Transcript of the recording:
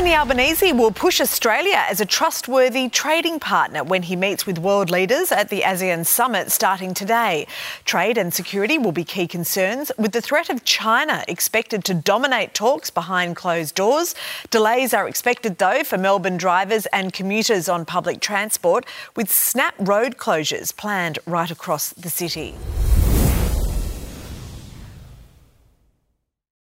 Anthony Albanese will push Australia as a trustworthy trading partner when he meets with world leaders at the ASEAN summit starting today. Trade and security will be key concerns, with the threat of China expected to dominate talks behind closed doors. Delays are expected, though, for Melbourne drivers and commuters on public transport, with snap road closures planned right across the city.